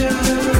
you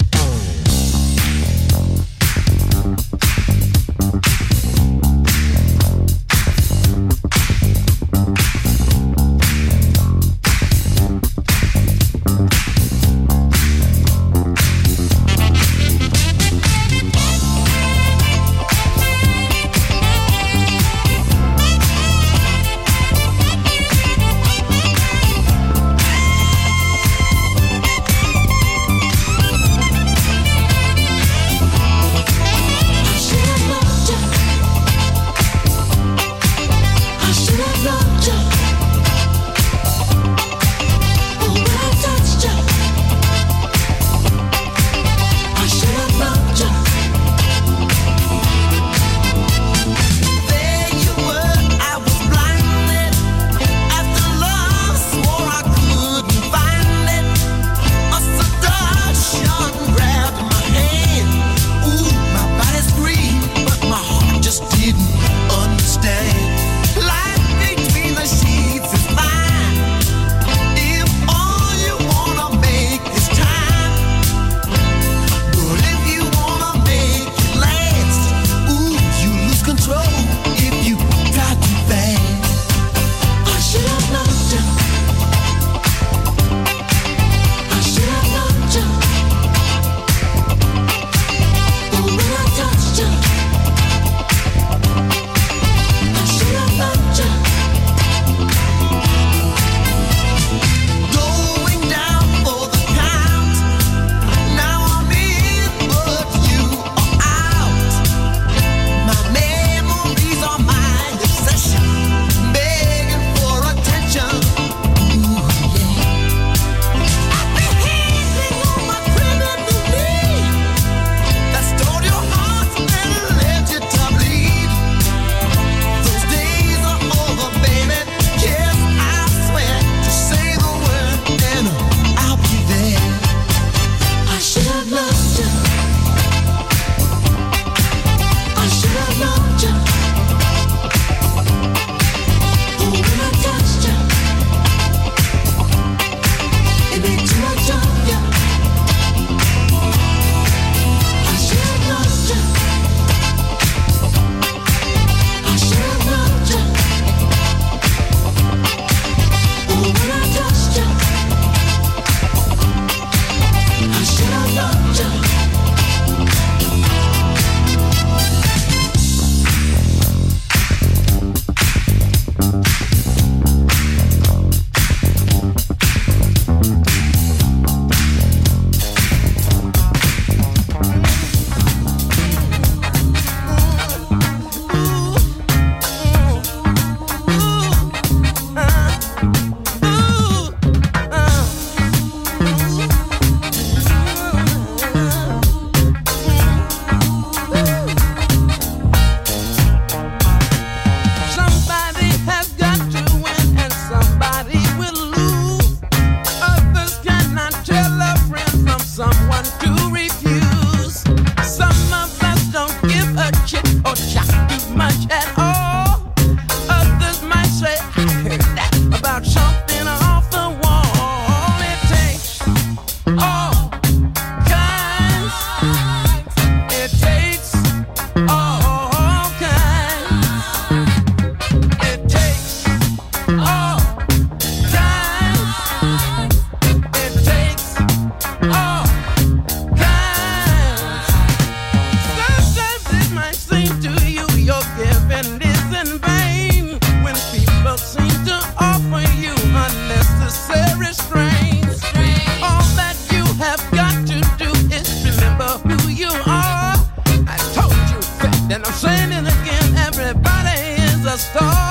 Then I'm saying it again, everybody is a star.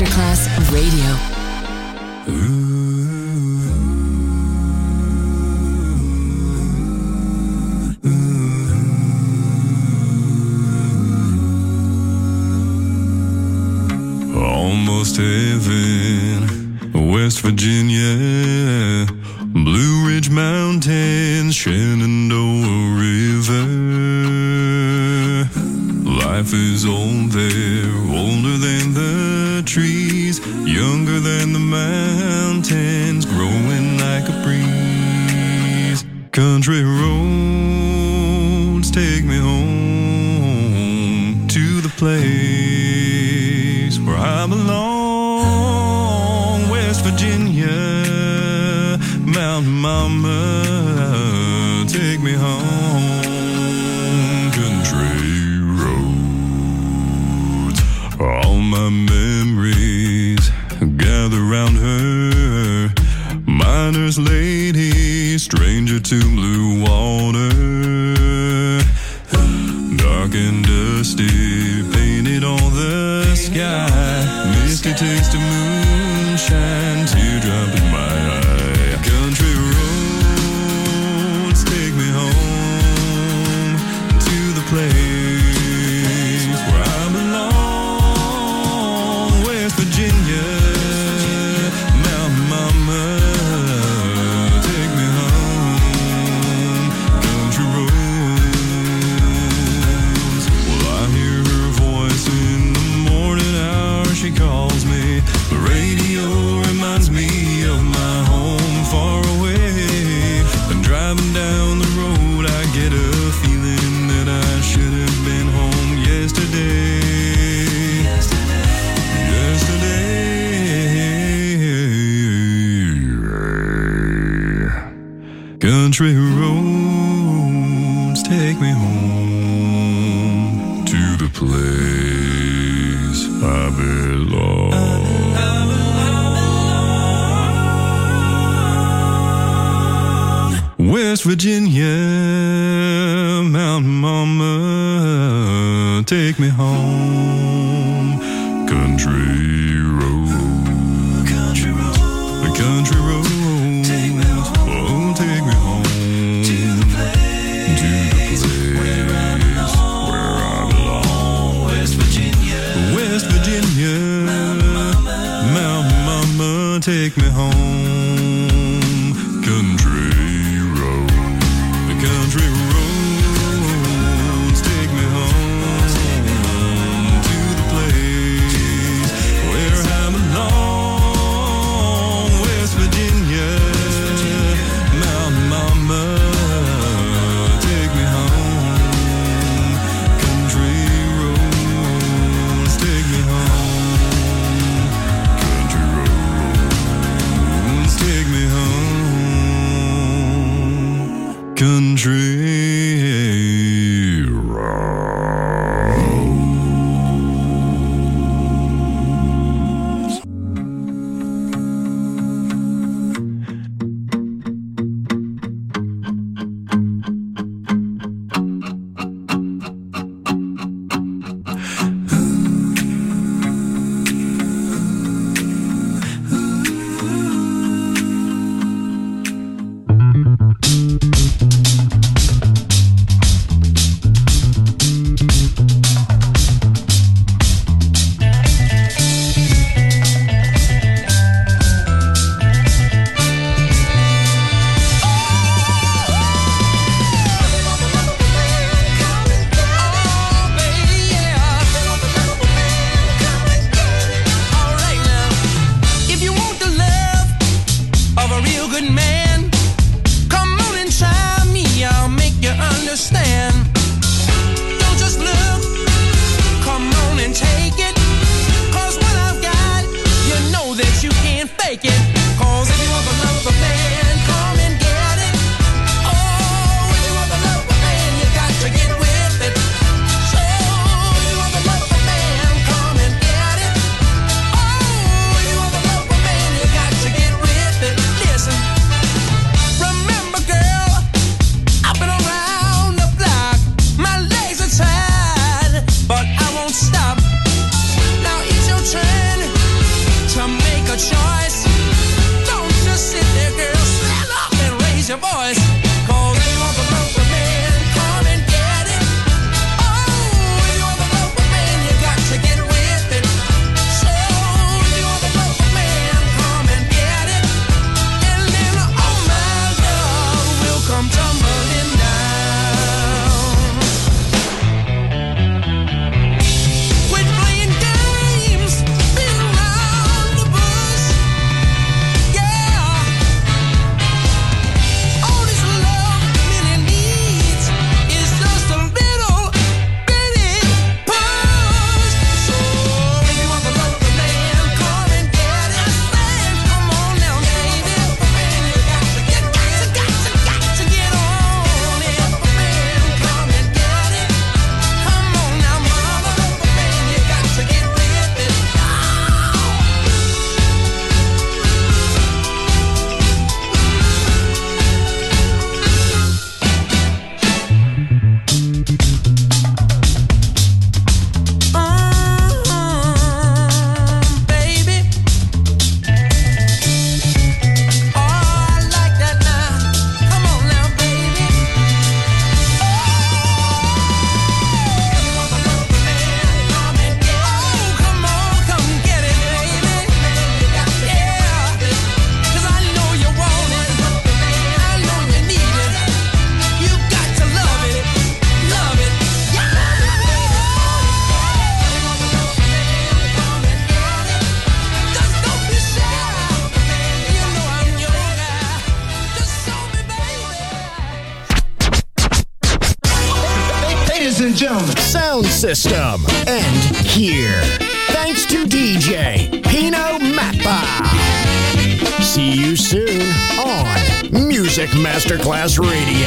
Masterclass Radio. Almost heaven, West Virginia, Blue Ridge Mountains, Shenandoah. Masterclass Radio.